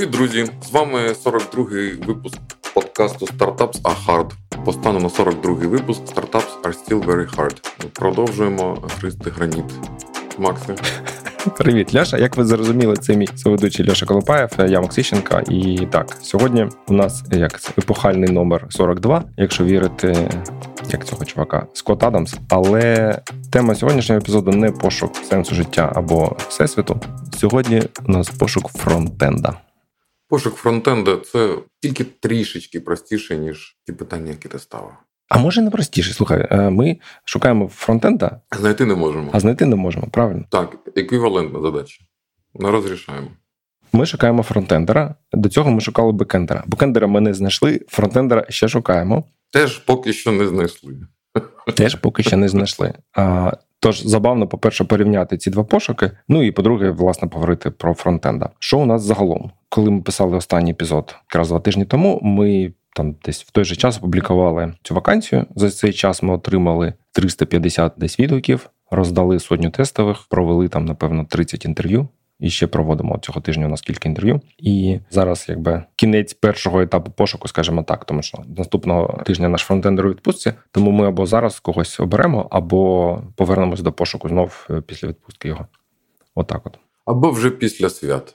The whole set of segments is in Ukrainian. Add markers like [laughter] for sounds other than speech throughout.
Привіт, друзі! З вами 42-й випуск подкасту Startups are hard. По стану на 42-й випуск Startups are still very hard. Продовжуємо гристи граніт. Макси. Привіт, Ляша. Як ви зрозуміли, це мій соведучий Ляша Колопаєв, я Максищенка. І так, сьогодні у нас як епохальний номер 42, якщо вірити, як цього чувака, Скотт Адамс. Але тема сьогоднішнього епізоду не пошук сенсу життя або всесвіту. Сьогодні у нас пошук фронтенда. Пошук фронтенда це тільки трішечки простіше, ніж ті питання, які ти ставив. А може не простіше. Слухай, е, ми шукаємо фронтенда, знайти не можемо. А знайти не можемо, правильно? Так, еквівалентна задача. Не розрішаємо. Ми шукаємо фронтендера. До цього ми шукали бекендера. Бекендера ми не знайшли, фронтендера ще шукаємо. Теж поки що не знайшли. Теж поки що не знайшли. А, Тож забавно, по-перше, порівняти ці два пошуки. Ну і по-друге, власне, поговорити про фронтенда. Що у нас загалом? Коли ми писали останній епізод, якраз два тижні тому, ми там десь в той же час опублікували цю вакансію. За цей час ми отримали 350 десь відгуків, роздали сотню тестових, провели там, напевно, 30 інтерв'ю. І ще проводимо цього тижня у нас кілька інтерв'ю. І зараз, якби кінець першого етапу пошуку, скажімо так, тому що наступного тижня наш фронтендер у відпустці. Тому ми або зараз когось оберемо, або повернемось до пошуку знов е, після відпустки його. Отак, от, от або вже після свят.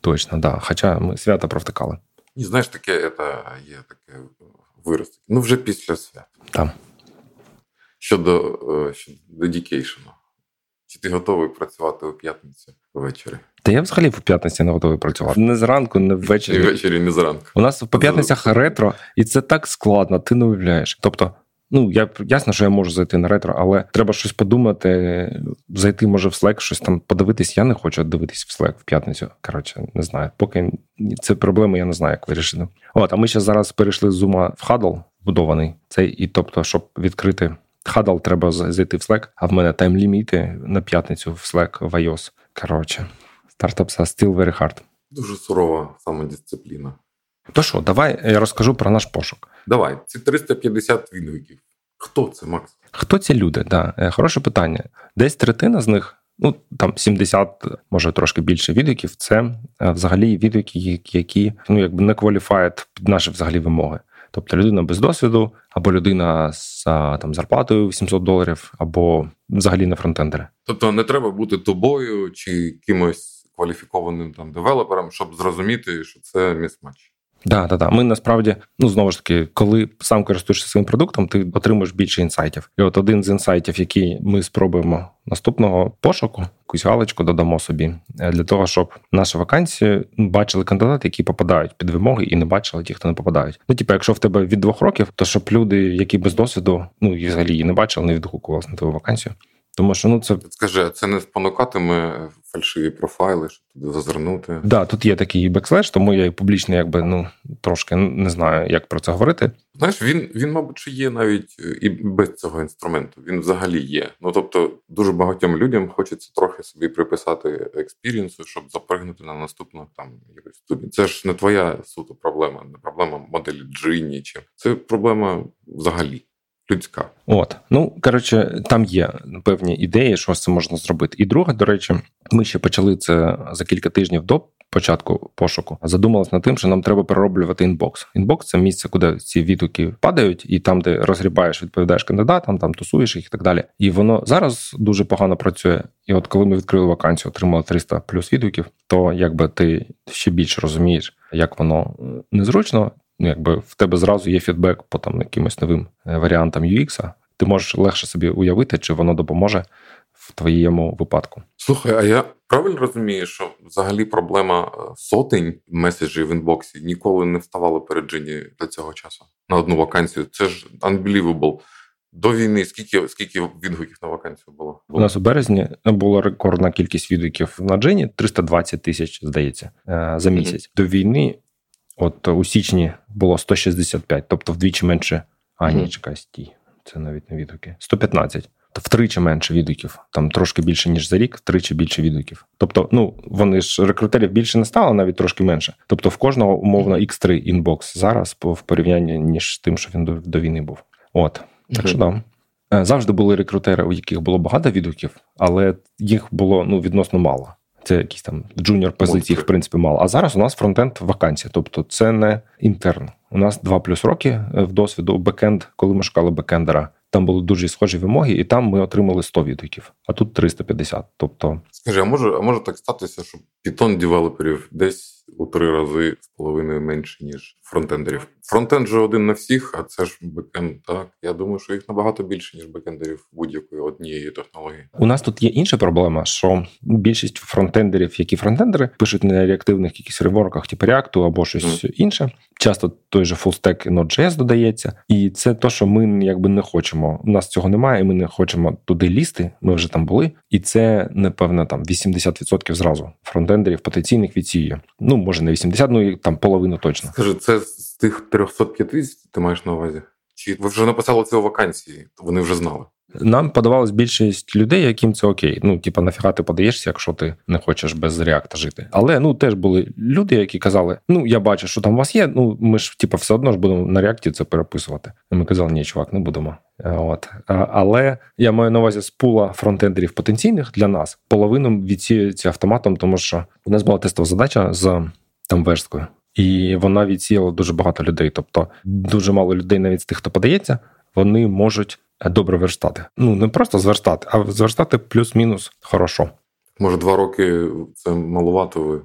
Точно, да. Хоча ми свята провтикали. І знаєш, таке це є таке вираз. Ну, вже після свят. Там. Щодо е, щодо dedication. Чи ти готовий працювати у п'ятницю ввечері? Та я взагалі в п'ятниці не готовий працювати. Не зранку, не ввечері. І ввечері, не зранку. У нас по п'ятницях ретро, і це так складно, ти не уявляєш. Тобто, Ну, я ясно, що я можу зайти на ретро, але треба щось подумати, зайти, може, в Slack, щось там подивитись. Я не хочу дивитись в Slack в п'ятницю. Коротше, не знаю. Поки це проблеми, я не знаю, як вирішити. От, а ми ще зараз перейшли з Zoom в Huddle вбудований. Цей, і тобто, щоб відкрити Huddle, треба зайти в Slack, а в мене тайм-ліміти на п'ятницю в Slack в iOS. Коротше, стартапс still very hard. Дуже сурова самодисципліна. То що, давай я розкажу про наш пошук. Давай, ці 350 відгуків. Хто це, Макс? Хто ці люди? Да. Е, хороше питання. Десь третина з них, ну там 70, може трошки більше відгуків, це е, взагалі відгуки, які ну якби не кваліфають під наші взагалі вимоги. Тобто людина без досвіду, або людина з там зарплатою 800 доларів, або взагалі не фронтендери. Тобто не треба бути тобою чи кимось кваліфікованим там девелопером, щоб зрозуміти, що це місматч. Да, да, да. Ми насправді, ну знову ж таки, коли сам користуєшся своїм продуктом, ти отримуєш більше інсайтів. І от один з інсайтів, який ми спробуємо наступного пошуку, якусь галочку додамо собі е, для того, щоб наші вакансії бачили кандидати, які попадають під вимоги, і не бачили ті, хто не попадають. Ну, типу, якщо в тебе від двох років, то щоб люди, які без досвіду, ну і взагалі її не бачили, не відгукувалися на твою вакансію. Тому що ну це скажи, це не спонукатиме фальшиві профайли, щоб туди зазирнути. Да, тут є такий backlash, тому я публічно, якби ну трошки не знаю, як про це говорити. Знаєш, він він, мабуть, є навіть е, і без цього інструменту. Він взагалі є. Ну тобто, дуже багатьом людям хочеться трохи собі приписати experience у, щоб запригнути на наступну там якусь студію. Це ж не твоя суто проблема, не проблема моделі Djinni. Чи це проблема взагалі людська. От ну коротше, там є певні ідеї, що з цим можна зробити. І друге, до речі, ми ще почали це за кілька тижнів до. Початку пошуку задумалась над тим, що нам треба перероблювати інбокс. Інбокс це місце, куди ці відгуки падають, і там, де розгрібаєш, відповідаєш кандидатам, там тусуєш їх і так далі. І воно зараз дуже погано працює. І от коли ми відкрили вакансію, отримали 300 плюс відгуків, то якби ти ще більше розумієш, як воно незручно, ну якби в тебе зразу є фідбек по там якимось новим е, варіантам UX, ти можеш легше собі уявити, чи воно допоможе в твоєму випадку. Слухай, а я правильно розумію, що взагалі проблема е, сотень меседжів в інбоксі ніколи не вставала перед Джині до цього часу на одну вакансію. Це ж unbelievable. До війни скільки скільки відгуків на вакансію було? У нас у березні була рекордна кількість відгуків на Джині 320 тисяч, здається, е, за місяць. Mm-hmm. До війни От у січні було 165, тобто вдвічі менше. А, ні, чекай, стій. Це навіть не відгуки. 115. То втричі менше відгуків, там трошки більше, ніж за рік, втричі більше відгуків. Тобто, ну вони ж рекрутерів більше не стало, навіть трошки менше. Тобто, в кожного умовно X3 inbox зараз в порівнянні ніж тим, що він до, до війни був. От так що да. Е, завжди були рекрутери, у яких було багато відгуків, але їх було ну відносно мало. Це якісь там junior позиції, в принципі, мало. А зараз у нас фронтенд вакансія, тобто це не інтерн. У нас два плюс роки е, в досвіду бекенд, коли ми шукали бекендера. Там були дуже схожі вимоги, і там ми отримали 100 відгуків, а тут 350. Тобто, скажи, а може, а може так статися, що Python девелоперів десь у три рази з половиною менше, ніж фронтендерів. Фронтенд же один на всіх, а це ж бекенд. Так я думаю, що їх набагато більше ніж бекендерів будь-якої однієї технології. У нас тут є інша проблема, що більшість фронтендерів, які фронтендери, пишуть на реактивних якісь фреймворках, типу React або щось mm. інше. Часто той же fullstack Node.js додається, і це то, що ми якби не хочемо. У нас цього немає, і ми не хочемо туди лізти. Ми вже там були, і це напевно там 80% зразу фронтендерів потенційних відсіює. Ну може не 80, ну і там половину точно. Скажи, це з тих 350 ти маєш на увазі? Чи ви вже написали це у вакансії? Вони вже знали? Нам подавалась більшість людей, яким це окей. Ну, типа, нафіга ти подаєшся, якщо ти не хочеш без реакта жити. Але ну теж були люди, які казали: ну я бачу, що там у вас є. Ну ми ж типа все одно ж будемо на реакті це переписувати. І ми казали, ні, чувак, не будемо. От але я маю на увазі з пула фронтендерів потенційних для нас половину відсіюється автоматом, тому що у нас була тестова задача з там версткою. І вона відсіяла дуже багато людей. Тобто дуже мало людей, навіть з тих, хто подається, вони можуть добре верстати. Ну не просто зверстати, а зверстати плюс-мінус хорошо. Може, два роки це малувато ви.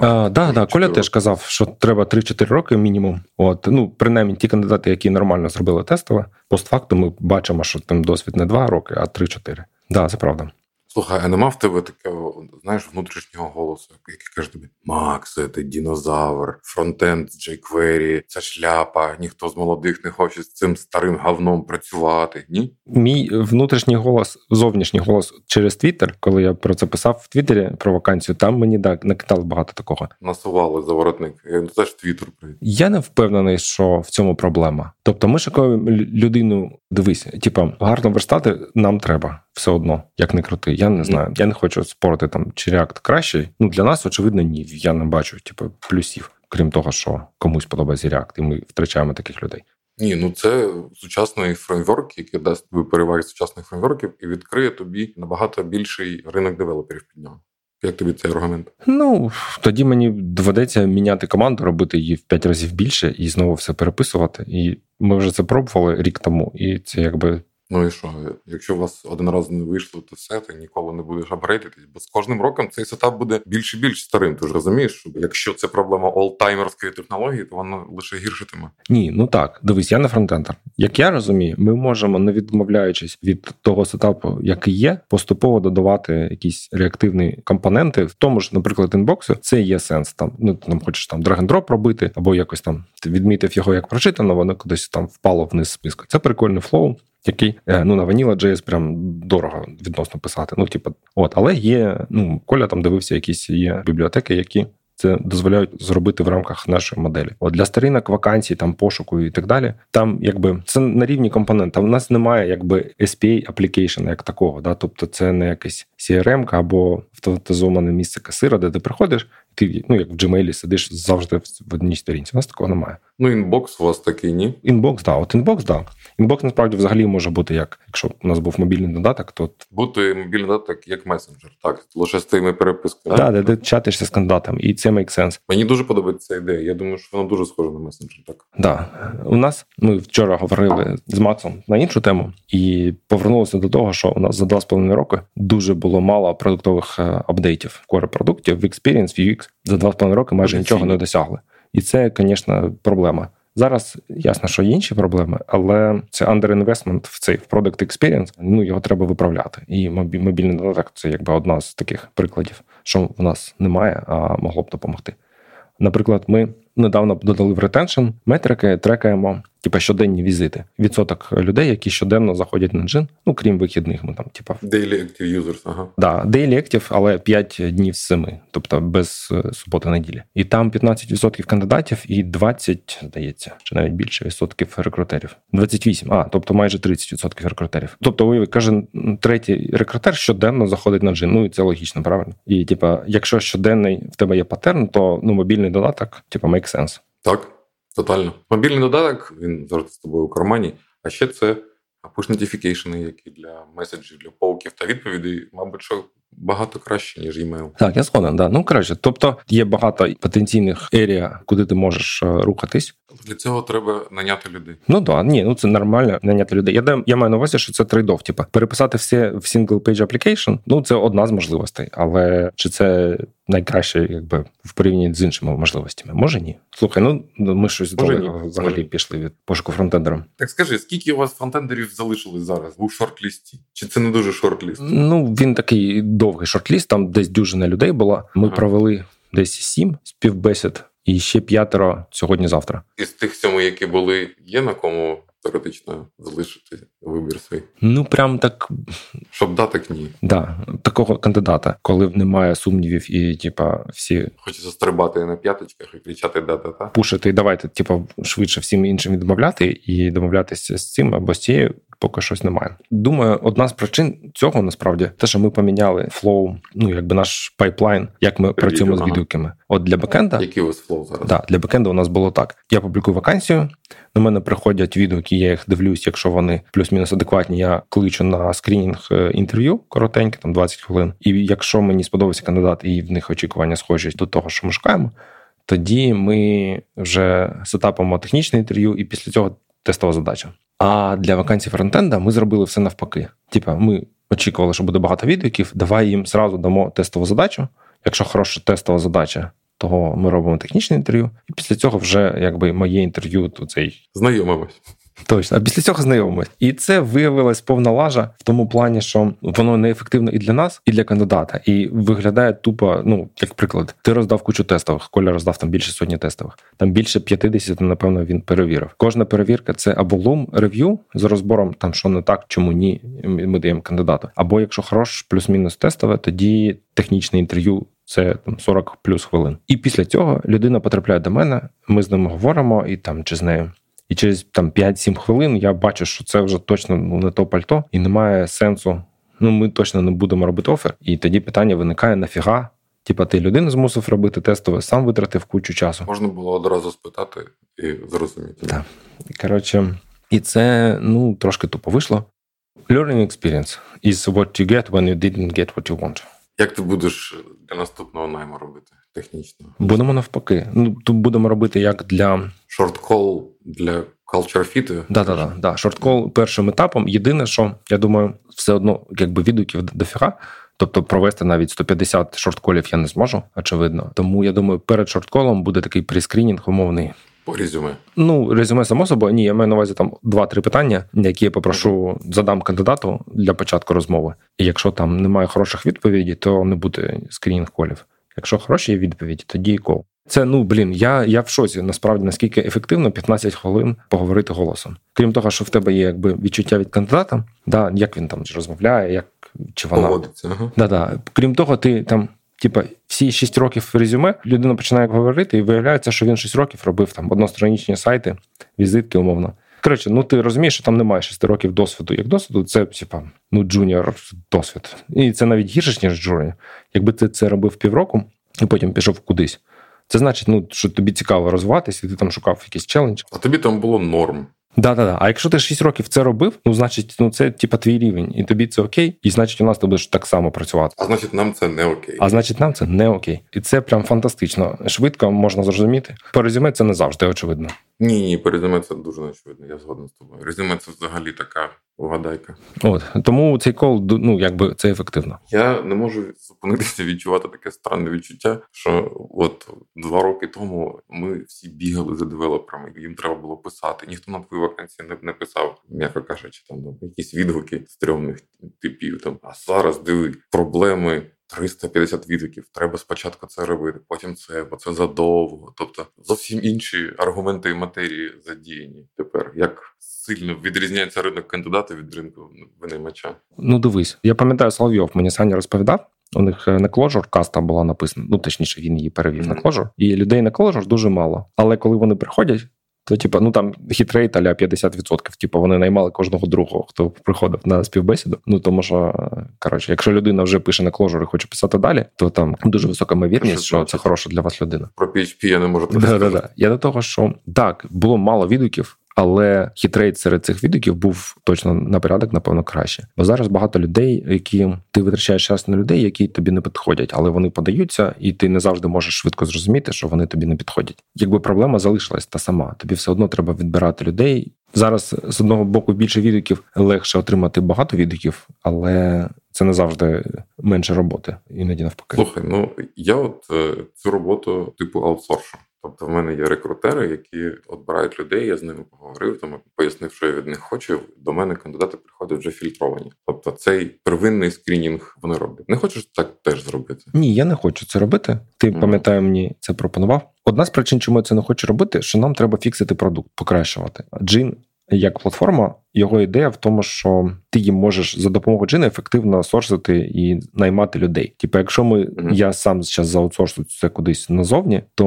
Так, да, да. Коля теж казав, що треба 3-4 роки мінімум. От, ну, принаймні, ті кандидати, які нормально зробили тестове, постфактум ми бачимо, що там досвід не 2 роки, а 3-4. Так, да, це правда. Слухай, а нема в тебе такого, знаєш, внутрішнього голосу, який каже тобі: Макс, це дінозавр, фронтенд jQuery, це шляпа, ніхто з молодих не хоче з цим старим говном працювати. Ні? Мій внутрішній голос, зовнішній голос через Твіттер, коли я про це писав в Твіттері про вакансію, там мені так накидали багато такого. Насували за воротник. Я теж Твіттер. Я не впевнений, що в цьому проблема. Тобто, ми шукаємо людину, дивись, типа гарно верстати нам треба все одно, як не крути. Я не знаю. Я не хочу спорити там чи React кращий. Ну для нас, очевидно, ні. Я не бачу, типу, плюсів, крім того, що комусь подобається React, і ми втрачаємо таких людей. Ні, ну це сучасний фреймворк, який дасть тобі переваги сучасних фреймворків і відкриє тобі набагато більший ринок девелоперів під нього. Як тобі цей аргумент? Ну тоді мені доведеться міняти команду, робити її в п'ять разів більше і знову все переписувати. І ми вже це пробували рік тому, і це якби Ну і що? Якщо у вас один раз не вийшло, то все, ти ніколи не будеш апгрейдитись. Бо з кожним роком цей сетап буде більш і більш старим. Ти ж розумієш, що якщо це проблема олтаймерської технології, то воно лише гіршитиме. Ні, ну так, дивись, я не фронтендер. Як я розумію, ми можемо, не відмовляючись від того setup у, який є, поступово додавати якісь реактивні компоненти. В тому ж, наприклад, inbox у це є сенс. Там ну там хочеш там drag-n-drop робити, або якось там ти відмітив його як прочитано, воно кудись там впало вниз списку. Це прикольний flow який е, ну на Vanilla.js прям дорого відносно писати. Ну, типу, от, але є. Ну, Коля там дивився, якісь є бібліотеки, які. Це дозволяють зробити в рамках нашої моделі. От для сторінок вакансій, там пошуку і так далі. Там якби це на рівні компонента. У нас немає якби SPA application як такого. Да? Тобто це не якась CRM або автоматизоване місце касира, де ти приходиш, ти ну як в Gmail сидиш завжди в одній сторінці. У нас такого немає. Ну інбокс у вас такий, ні? Інбокс, да. От інбокс, да. Інбокс насправді взагалі може бути як, якщо у нас був мобільний додаток, то бути мобільний додаток як месенджер, так лише з тими переписками. Так, де ти чатишся з кандидатом, і це make sense. Мені дуже подобається ця ідея. Я думаю, що воно дуже схоже на месенджер. Так да у нас ми вчора говорили з Максом на іншу тему і повернулися до того, що у нас за два з половиною роки дуже було мало продуктових е, апдейтів core продуктів в Experience, в UX. за два з половиною роки майже нічого не досягли. І це, звісно, проблема. Зараз ясно, що є інші проблеми, але це underinvestment в цей в product experience, Ну його треба виправляти. І мобільний додаток це якби одна з таких прикладів, що в нас немає, а могло б допомогти. Наприклад, ми недавно додали в retention метрики, трекаємо типа щоденні візити. Відсоток людей, які щоденно заходять на Djinni, ну крім вихідних, ми там, типа Daily Active Users, ага. Да, Daily Active, але 5 днів з 7, тобто без е, суботи неділі. І там 15% кандидатів і 20, здається, чи навіть більше відсотків рекрутерів. 28, а тобто майже 30% рекрутерів. Тобто, уяви, кожен третій рекрутер щоденно заходить на Djinni. Ну і це логічно, правильно? І типа, якщо щоденний в тебе є паттерн, то ну мобільний додаток, типа, make sense. Так. Тотально. Мобільний додаток, він завжди з тобою у кармані. А ще це push notification, які для меседжів, для полків та відповідей, мабуть, що багато краще, ніж email. Так, я згоден, да. Ну коротше, тобто є багато потенційних ерія, куди ти можеш е, рухатись. Для цього треба наняти людей. Ну да, ні, ну це нормально наняти людей. Я я маю на увазі, що це трейдов. Типа переписати все в single page application, ну це одна з можливостей, але чи це найкраще, якби в порівнянні з іншими можливостями? Може ні. Слухай, ну ми щось далеко взагалі Може. пішли від пошуку фронтендером. Так скажи, скільки у вас фронтендерів залишилось зараз у шорт-лісті? Чи це не дуже шорт-ліст? Ну він такий довгий шорт-ліст, там десь дюжина людей була. Ми ага. провели десь сім співбесід і ще п'ятеро сьогодні-завтра. Із тих сьому, які були, є на кому теоретично залишити вибір свій? Ну прям так. Щоб дати ні. Да, такого кандидата, коли немає сумнівів, і типа всі хочеться стрибати на п'яточках і кричати да-да-да. Пушити, давайте, типа, швидше всім іншим відмовляти і домовлятися з цим або з цією. Поки щось немає. Думаю, одна з причин цього насправді те, що ми поміняли флоу, ну якби наш пайплайн, як ми Привіт, працюємо ага. з відгуками. От для бекенда Який у вас флоу зараз? Да, для бекенда у нас було так: я публікую вакансію. До мене приходять відгуки, я їх дивлюсь, якщо вони плюс-мінус адекватні, я кличу на скринінг е, інтерв'ю коротеньке, там 20 хвилин. І якщо мені сподобався кандидат, і в них очікування схожі до того, що ми шукаємо, тоді ми вже сетапимо технічне інтерв'ю, і після цього тестова задача. А для вакансій фронтенда ми зробили все навпаки. Типа, ми очікували, що буде багато відгуків. Давай їм зразу дамо тестову задачу. Якщо хороша тестова задача, то ми робимо технічне інтерв'ю, і після цього вже якби моє інтерв'ю то цей знайомимось. Точно, а після цього знайомимось. І це виявилась повна лажа в тому плані, що воно неефективно і для нас, і для кандидата. І виглядає тупо, ну як приклад, ти роздав кучу тестових, Коля роздав там більше сотні тестових. Там більше 50, напевно, він перевірив. Кожна перевірка це або лум рев'ю з розбором, там що не так, чому ні. Ми даємо кандидату. Або якщо хорош, плюс-мінус тестове, тоді технічне інтерв'ю це там 40 плюс хвилин. І після цього людина потрапляє до мене. Ми з ним говоримо і там чи з нею. І через там 5-7 хвилин я бачу, що це вже точно ну, не то пальто, і немає сенсу. Ну, ми точно не будемо робити офер. І тоді питання виникає: нафіга? Типа, ти людину змусив робити тестове, сам витратив кучу часу. Можна було одразу спитати і зрозуміти. Так. Коротше, і це ну трошки тупо вийшло. Learning experience is what you get when you didn't get what you want. Як ти будеш для наступного найму робити технічно? Будемо навпаки. Ну тут будемо робити як для шорткол для culture fit? Да, да, да, да. Шорткол першим етапом. Єдине, що я думаю, все одно якби відгуків дофіга. Тобто провести навіть 150 шортколів я не зможу, очевидно. Тому я думаю, перед шортколом буде такий прескрінінг умовний. По резюме. Ну, резюме, само собою, ні, я маю на увазі там два-три питання, які я попрошу задам кандидату для початку розмови. І якщо там немає хороших відповідей, то не буде скрінінг колів. Якщо хороші відповіді, тоді кол. Це ну блін, я я в шоці. Насправді наскільки ефективно 15 хвилин поговорити голосом. Крім того, що в тебе є якби відчуття від кандидата, да, як він там розмовляє, як чи вона Поводиться, ага. Да, да. Крім того, ти там Типа, всі 6 років резюме людина починає говорити, і виявляється, що він 6 років робив там одностранічні сайти, візитки, умовно. Коротше, ну ти розумієш, що там немає 6 років досвіду. Як досвіду, це типа, ну, джуніор досвід. І це навіть гірше, ніж джуніор. Якби ти це робив півроку і потім пішов кудись. Це значить, ну, що тобі цікаво розвиватися, і ти там шукав якийсь челендж. А тобі там було норм. Да, да, да. А якщо ти 6 років це робив, ну значить, ну це типа твій рівень, і тобі це окей, і значить, у нас ти будеш так само працювати. А значить, нам це не окей. А значить, нам це не окей. І це прям фантастично. Швидко можна зрозуміти. По резюме це не завжди очевидно. Ні, ні, по резюме це дуже очевидно. Я згоден з тобою. Резюме це взагалі така Угадайка. От тому цей кол ну якби це ефективно. Я не можу зупинитися відчувати таке странне відчуття, що от два роки тому ми всі бігали за девелоперами, їм треба було писати. Ніхто на твої вакансії не, не писав, м'яко кажучи, там якісь відгуки стрьомних типів. Там а зараз диви проблеми. 350 відгуків, треба спочатку це робити, потім це, бо це задовго. Тобто зовсім інші аргументи і матерії задіяні тепер. Як сильно відрізняється ринок кандидата від ринку винаймача? Ну дивись, я пам'ятаю Соловйов, мені Саня розповідав. У них е, на Clojure каста була написана. Ну точніше, він її перевів mm-hmm. на Clojure. і людей на Clojure дуже мало. Але коли вони приходять, то, типу, ну там hit rate аля 50%. Типу, вони наймали кожного другого, хто приходив на співбесіду. Ну тому що коротше, якщо людина вже пише на Clojure і хоче писати далі, то там дуже висока ймовірність, що це хороша для вас людина. Про PHP я не можу да, да, да. Я до того, що так було мало відгуків, але hit rate серед цих відгуків був точно на порядок, напевно, краще. Бо зараз багато людей, які ти витрачаєш час на людей, які тобі не підходять, але вони подаються, і ти не завжди можеш швидко зрозуміти, що вони тобі не підходять. Якби проблема залишилась та сама, тобі все одно треба відбирати людей. Зараз з одного боку більше відгуків легше отримати багато відгуків, але це не завжди менше роботи, іноді навпаки. Слухай, ну я от е, цю роботу типу аутсоршу. Тобто в мене є рекрутери, які отбирають людей, я з ними поговорив, там пояснив, що я від них хочу. До мене кандидати приходять вже фільтровані. Тобто цей первинний скринінг вони роблять. Не хочеш так теж зробити? Ні, я не хочу це робити. Ти mm. пам'ятаю, мені це пропонував. Одна з причин, чому я це не хочу робити, що нам треба фіксити продукт, покращувати. Джин як платформа, його ідея в тому, що ти їм можеш за допомогою джина ефективно сорсити і наймати людей. Типу, якщо ми mm-hmm. я сам зараз заутсорсу це кудись назовні, то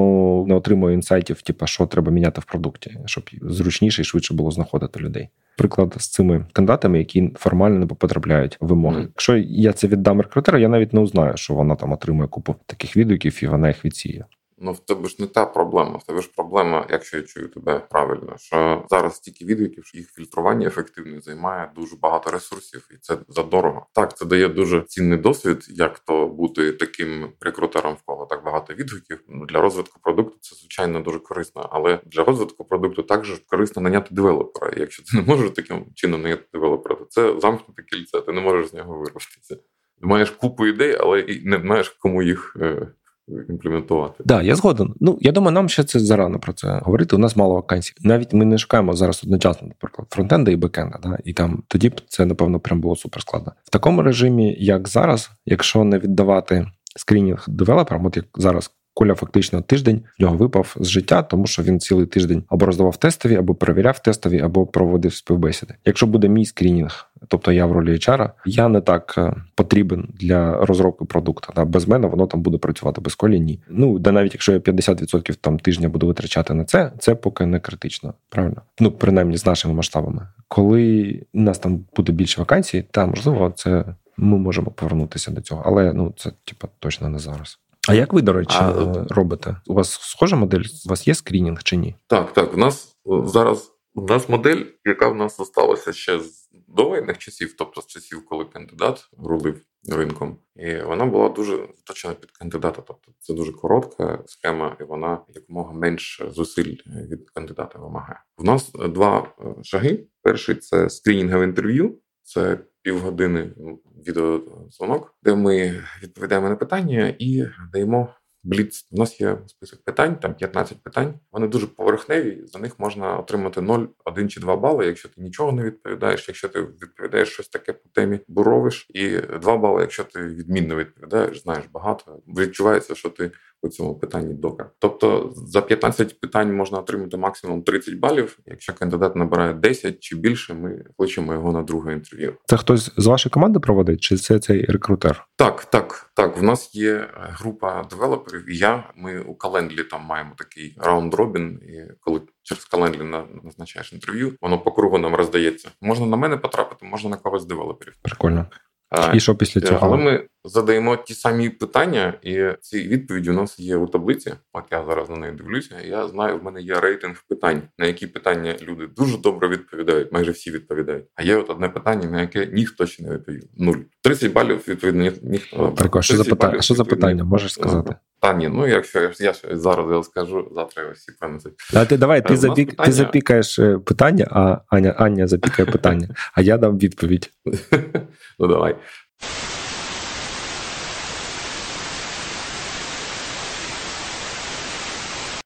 не отримую інсайтів, типу, що треба міняти в продукті, щоб зручніше і швидше було знаходити людей. Приклад з цими кандидатами, які формально не потрапляють в вимоги. Mm-hmm. Якщо я це віддам рекрутеру, я навіть не узнаю, що вона там отримує купу таких відгуків і вона їх відсіє. Ну, в тебе ж не та проблема. В тебе ж проблема, якщо я чую тебе правильно, що зараз стільки відгуків, що їх фільтрування ефективне займає дуже багато ресурсів, і це задорого. Так, це дає дуже цінний досвід, як то бути таким рекрутером, в кого так багато відгуків. Ну, для розвитку продукту це звичайно дуже корисно, але для розвитку продукту також корисно наняти девелопера. І якщо ти не можеш таким чином наняти девелопера, то це замкнуте кільце. Ти не можеш з нього вирватися. Маєш купу ідей, але і не маєш кому їх е, імплементувати. Так, да, я згоден. Ну я думаю, нам ще це зарано про це говорити. У нас мало вакансій. Навіть ми не шукаємо зараз одночасно, наприклад, фронтенда і бекенда. Да? І там тоді б це напевно прям було супер складно. В такому режимі, як зараз, якщо не віддавати скринінг девелоперам, от як зараз. Коля фактично тиждень в нього випав з життя, тому що він цілий тиждень або роздавав тестові, або перевіряв тестові, або проводив співбесіди. Якщо буде мій скрінінг тобто я в ролі HR, я не так е, потрібен для розробки продукту. Да? Без мене воно там буде працювати без колі ні. Ну де навіть якщо я 50% там тижня буду витрачати на це, це поки не критично. Правильно? Ну принаймні з нашими масштабами. Коли у нас там буде більше вакансій, та можливо, це ми можемо повернутися до цього, але ну це типа точно не зараз. А як ви, до речі, а, е, робите? У вас схожа модель? У вас є скрінінг чи ні? Так, так. У нас зараз у нас модель, яка в нас залишилася ще з довоєнних часів, тобто з часів, коли кандидат рулив ринком, і вона була дуже заточена під кандидата. Тобто це дуже коротка схема, і вона якомога менше зусиль від кандидата вимагає. У нас два е, шаги. Перший це скринінгове інтерв'ю, це півгодини відеозвонок, де ми відповідаємо на питання і даємо Бліц. У нас є список питань, там 15 питань. Вони дуже поверхневі. За них можна отримати 0, 1 чи 2 бали, якщо ти нічого не відповідаєш, якщо ти відповідаєш щось таке по темі, буровиш, і 2 бали, якщо ти відмінно відповідаєш, знаєш багато. Відчувається, що ти у цьому питанні докер. Тобто за 15 питань можна отримати максимум 30 балів. Якщо кандидат набирає 10 чи більше, ми кличемо його на друге інтерв'ю. Це хтось з вашої команди проводить, чи це цей рекрутер? Так, так, так. В нас є група девелоперів, і я. Ми у календлі там маємо такий раунд робін, і коли. Через календлі назначаєш інтерв'ю, воно по кругу нам роздається. Можна на мене потрапити, можна на когось з девелоперів. Прикольно. І що після цього? Але ми задаємо ті самі питання, і ці відповіді у нас є у таблиці. От я зараз на неї дивлюся. Я знаю, в мене є рейтинг питань, на які питання люди дуже добре відповідають, майже всі відповідають. А є от одне питання, на яке ніхто ще не відповів. Нуль. 30 балів відповідно ніхто. Прикольно. Що за питання? Що за питання? Можеш сказати? Та ні, ну якщо я зараз я скажу, завтра всі пам'ятають. А ти давай, ти запік, питання... ти запікаєш е, питання, а Аня Аня запікає питання, [laughs] а я дам відповідь. Ну давай.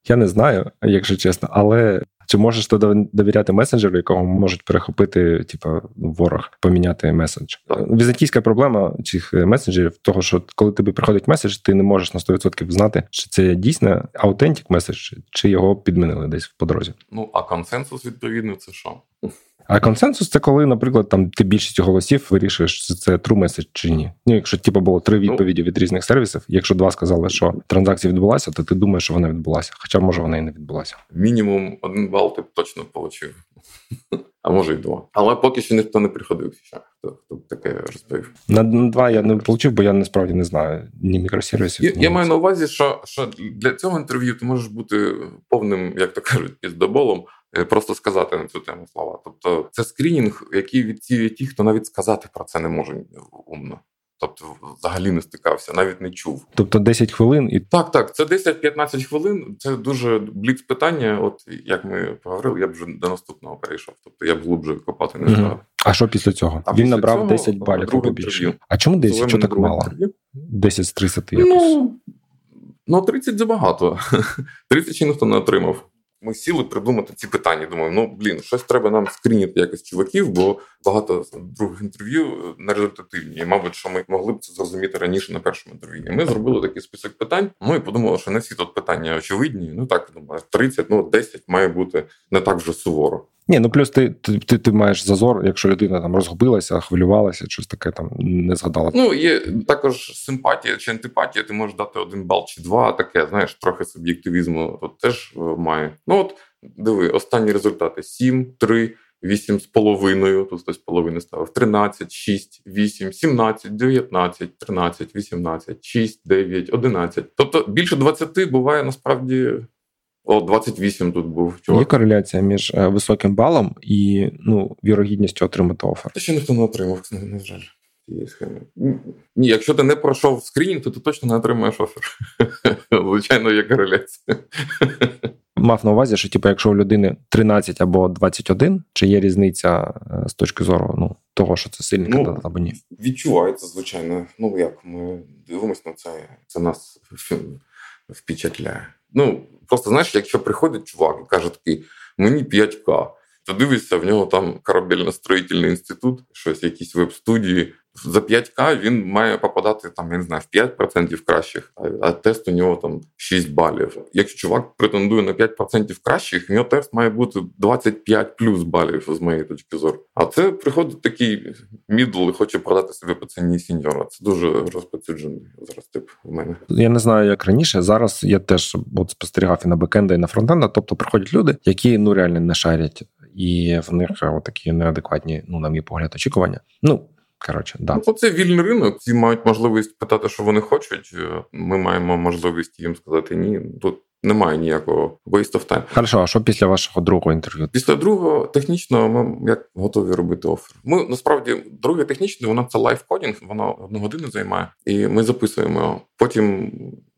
Я не знаю, якщо чесно, але чи можеш ти довіряти месенджеру, якого можуть перехопити, типу, ворог, поміняти меседж? Візантійська проблема цих месенджерів, того, що коли тобі приходить меседж, ти не можеш на 100% знати, чи це дійсно аутентик меседж, чи його підмінили десь по дорозі. Ну а консенсус відповідно це що? А консенсус це коли, наприклад, там ти більшістю голосів вирішуєш, чи це true message чи ні. Ну, якщо типу, було три ну. відповіді від різних сервісів, якщо два сказали, що транзакція відбулася, то ти думаєш, що вона відбулася. Хоча може вона і не відбулася. Мінімум один бал ти б точно отримав. А може й два. Але поки що ніхто не приходив ще. Хто, хто таке розповів. На два я не отримав, бо я насправді не знаю ні мікросервісів. Я, ні я маю на увазі, що що для цього інтерв'ю ти можеш бути повним, як то кажуть, піздоболом, просто сказати на цю тему слова. Тобто, це скрінінг, який відсіює ті, хто навіть сказати про це не може умно. Тобто, взагалі не стикався, навіть не чув. Тобто 10 хвилин і так, так. Це 10-15 хвилин. Це дуже бліц питання. От як ми поговорили, я б вже до наступного перейшов. Тобто я б глибше копати не став. А що після цього? А Він після набрав цього 10 балів або більше. А чому 10? Що так мало? Інтерв'ю? 10 з 30 якось. Ну, ну 30 забагато. 30 ще ніхто не отримав. Ми сіли придумати ці питання. Думаю, ну блін, щось треба нам скрініти якось чуваків, бо багато других інтерв'ю не результативні. І, мабуть, що ми могли б це зрозуміти раніше на першому інтерв'ю. І Ми зробили такий список питань. Ну і подумали, що не всі тут питання очевидні. Ну так думаю, 30, ну 10 має бути не так вже суворо. Ні, ну плюс ти ти, ти, ти маєш зазор, якщо людина там розгубилася, хвилювалася, щось таке там не згадала. Ну є також симпатія чи антипатія, ти можеш дати один бал чи два, таке, знаєш, трохи суб'єктивізму тут теж е, має. Ну от диви, останні результати: 7, 3, 8 з половиною, тут хтось половини ставив, 13, 6, 8, 17, 19, 13, 18, 6, 9, 11. Тобто більше 20 буває насправді о, 28 тут був. Чувак. Є кореляція між е, високим балом і ну, вірогідністю отримати офер. Та ще ніхто не отримав, на жаль. Ні, якщо ти не пройшов скринінг, то ти точно не отримаєш офер. [laughs] Звичайно, є кореляція. Мав на увазі, що типу, якщо у людини 13 або 21, чи є різниця е, з точки зору ну, того, що це сильний ну, кандидат або ні? Відчувається, звичайно. Ну як ми дивимося на це, це нас [laughs] впечатляє. Ну, просто знаєш, якщо приходить чувак і каже такий, мені 5К, то дивишся, в нього там кораблестроительный інститут, щось, якісь веб-студії, за 5К він має попадати там, я не знаю, в 5% кращих, а тест у нього там 6 балів. Якщо чувак претендує на 5% кращих, у нього тест має бути 25 плюс балів з моєї точки зору. А це приходить такий мідл і хоче продати себе по ціні сіньора. Це дуже розповсюджений зараз тип в мене. Я не знаю, як раніше. Зараз я теж от спостерігав і на бекенда, і на фронтенда. Тобто приходять люди, які ну реально не шарять. І в них такі неадекватні, ну, на мій погляд, очікування. Ну, Коротше, да. Ну, це вільний ринок. Ці мають можливість питати, що вони хочуть. Ми маємо можливість їм сказати ні. Тут немає ніякого waste of time. Хорошо, а що після вашого другого інтерв'ю? Після другого технічного ми як готові робити офер. Ми насправді друге технічне, воно це лайфкодінг, воно одну годину займає, і ми записуємо. Потім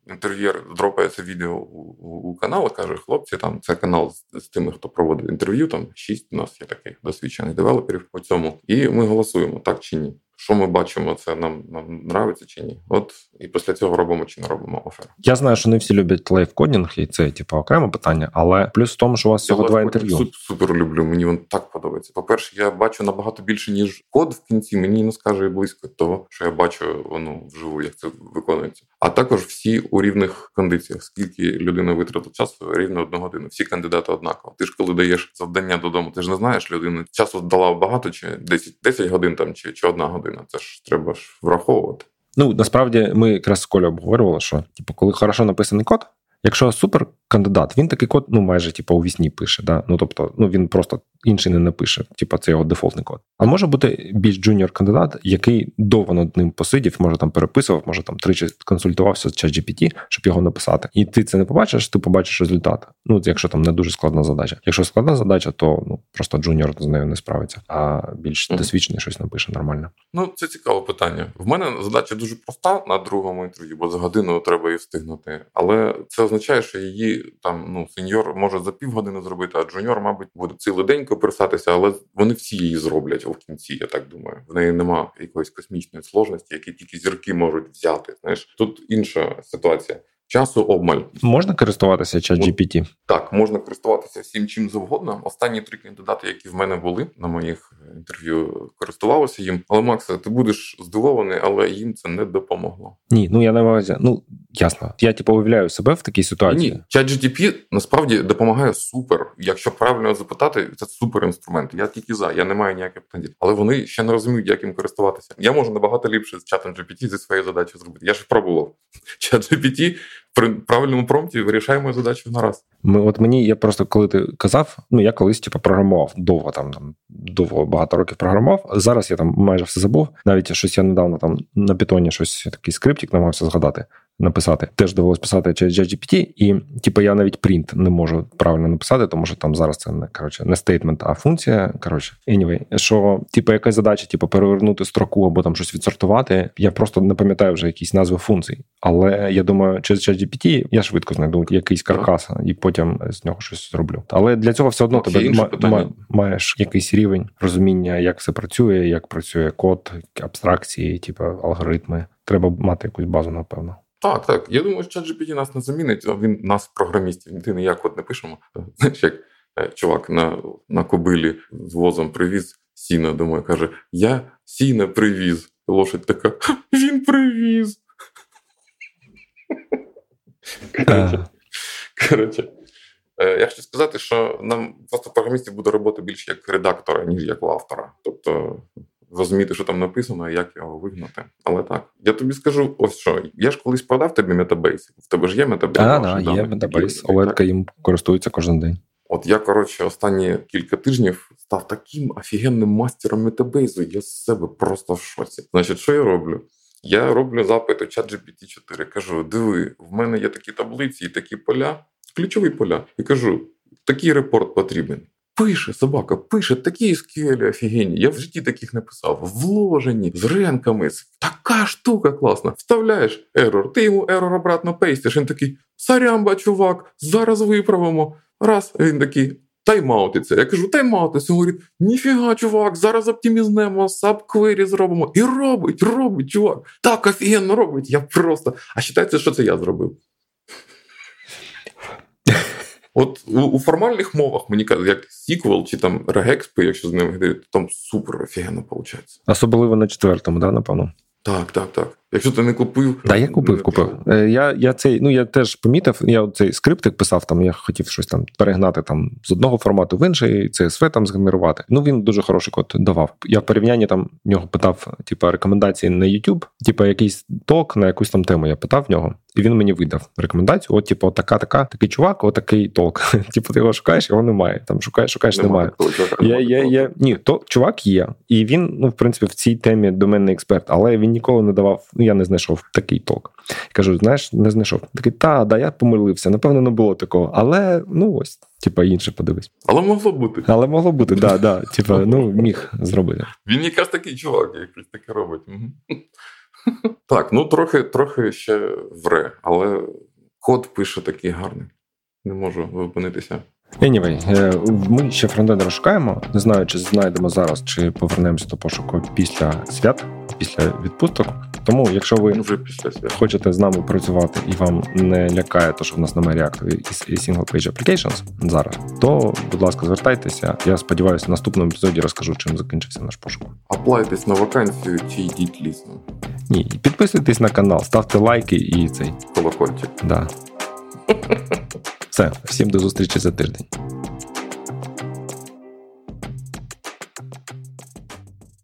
інтерв'єр дропає це відео у, у, у канал каже: хлопці, там це канал з, з тими, хто проводив інтерв'ю. Там шість у нас є таких досвідчених девелоперів по цьому, і ми голосуємо так чи ні що ми бачимо, це нам нам нравится чи ні. От і після цього робимо чи не робимо офер. Я знаю, що не всі люблять лайфкодінг, і це типу окреме питання, але плюс в тому, що у вас всього два інтерв'ю. Супер, супер люблю. Мені він так подобається. По перше, я бачу набагато більше ніж код в кінці. Мені не скаже близько того, що я бачу ну, вживу, як це виконується. А також всі у рівних кондиціях. Скільки людина витратила часу, рівно одну годину. Всі кандидати однаково. Ти ж коли даєш завдання додому, ти ж не знаєш людину. Часу дала багато, чи 10 10 годин там, чи, чи одна година година. Це ж треба ж враховувати. Ну насправді ми якраз з Колю обговорювали, що типу, коли хорошо написаний код, якщо супер кандидат, він такий код, ну майже типу, уві сні пише. Да? Ну тобто, ну він просто інший не напише, типу, це його дефолтний код. А може бути більш джуніор кандидат, який довго над ним посидів, може там переписував, може там тричі консультувався з ChatGPT, щоб його написати. І ти це не побачиш, ти побачиш результат. Ну, якщо там не дуже складна задача. Якщо складна задача, то ну просто джуніор з нею не справиться, а більш mm-hmm. досвідчений щось напише нормально. Ну це цікаве питання. В мене задача дуже проста на другому інтерв'ю, бо за годину треба її встигнути. Але це означає, що її там ну сеньор може за півгодини зробити, а джуніор, мабуть, буде цілий день коперсатися, але вони всі її зроблять в кінці. Я так думаю. В неї нема якоїсь космічної сложності, які тільки зірки можуть взяти. Знаєш, тут інша ситуація. Часу обмаль можна користуватися ChatGPT? Так, можна користуватися всім чим завгодно. Останні три кандидати, які в мене були на моїх інтерв'ю, користувалися їм. Але Макса, ти будеш здивований, але їм це не допомогло. Ні, ну я не увазі. Ну ясно. Я типу уявляю себе в такій ситуації. Ні, чат GPT насправді допомагає супер. Якщо правильно запитати, це супер інструмент. Я тільки за, я не маю ніяких питань. Але вони ще не розуміють, як їм користуватися. Я можу набагато ліпше з чатом GPT зі своєю задачею зробити. Я ж пробував. [laughs] Чат GPT при правильному промпті вирішаємо задачу на раз. Ми, от мені я просто коли ти казав, ну я колись типу, програмував довго там, там довго багато років програмував. Зараз я там майже все забув. Навіть щось я недавно там на питоні щось такий скриптик намагався згадати. Написати. Теж довелось писати через ChatGPT, і типу, я навіть принт не можу правильно написати, тому що там зараз це не коротше не стейтмент, а функція. Коротше, anyway, що типу, якась задача, типу, перевернути строку або там щось відсортувати. Я просто не пам'ятаю вже якісь назви функцій. Але я думаю, через ChatGPT я швидко знайду якийсь каркас і потім з нього щось зроблю. Але для цього все одно Окей, тебе ма- маєш якийсь рівень розуміння, як все працює, як працює код, абстракції, типу алгоритми. Треба мати якусь базу, напевно. Так, так. Я думаю, що ChatGPT нас не замінить, він нас, програмістів, ти ніяк от не пишемо. [laughs] Знаєш, як е, чувак на на кобилі з возом привіз сіна домой, каже: Я сіна привіз. Лошадь така, він привіз. [laughs] Коротше, е, я хочу сказати, що нам просто програмістів буде робота більше як редактора, ніж як автора. Тобто розуміти, що там написано, і як його вигнати. Але так, я тобі скажу, ось що. Я ж колись продав тобі Metabase. В тебе ж є Metabase? А, да, є Metabase. Олетка їм користується кожен день. От я, коротше, останні кілька тижнів став таким офігенним мастером метабейзу. Я з себе просто в шоці. Значить, що я роблю? Я роблю запит у ChatGPT 4 Кажу: диви, в мене є такі таблиці і такі поля, ключові поля. І кажу: такий репорт потрібен. Пише, собака, пише такі SQL-і офігенні. Я в житті таких не писав. Вложені з rank-ами. Така штука класна. Вставляєш error, ти йому error обратно paste-иш. Він такий: sorry, чувак, зараз виправимо. Раз, він такий. Тайм-аутиться. Я кажу, тайм-аутиться. Він говорить, ніфіга, чувак, зараз оптимізнемо, subquery зробимо. І робить, робить, чувак. Так офігенно робить. Я просто. А вважається, що це я зробив. От у, у формальних мовах мені кажуть, як SQL чи там Regexp, якщо з ними говорити, там супер офігенно виходить. Особливо на четвертому, да, напевно. Так, так, так. Якщо ти не купив, Так, я купив, купив. Е, я я цей, ну я теж помітив, я цей скриптик писав, там я хотів щось там перегнати там з одного формату в інший, CSV там згенерувати. Ну він дуже хороший код давав. Я в порівнянні там в нього питав, типу, рекомендації на YouTube, типу, якийсь ток на якусь там тему. Я питав в нього, і він мені видав рекомендацію. От, типу, така, така, такий чувак, отакий толк. [laughs] Типу, ти його шукаєш, його немає. Там шукаєш, шукаєш, немає. Я, я, я, Ні, то чувак є, і він, ну в принципі, в цій темі доменний експерт, але він ніколи не давав. Ну я не знайшов такий ток. Кажу, знаєш, не знайшов. Такий, та, да, я помилився. Напевно, не було такого. Але ну ось, типа, інше подивись. Але могло бути. Але могло бути, да, да. Типа, ну, міг зробити. Він якраз такий чувак, якийсь таке робить. Так, ну трохи трохи ще вре, але код пише такий гарний. Не можу зупинитися. Anyway, е, ми ще фронтендера шукаємо. Не знаю, чи знайдемо зараз, чи повернемося до пошуку після свят, після відпусток. Тому, якщо ви вже після свят. хочете з нами працювати і вам не лякає, то що в нас немає React і Single Page Applications зараз, то будь ласка, звертайтеся. Я сподіваюся, в наступному епізоді розкажу, чим закінчився наш пошук. Аплайтесь на вакансію чи йдіть лісно. Ні, підписуйтесь на канал, ставте лайки і цей колокольчик. Да. [laughs] Все, всім до зустрічі за тиждень.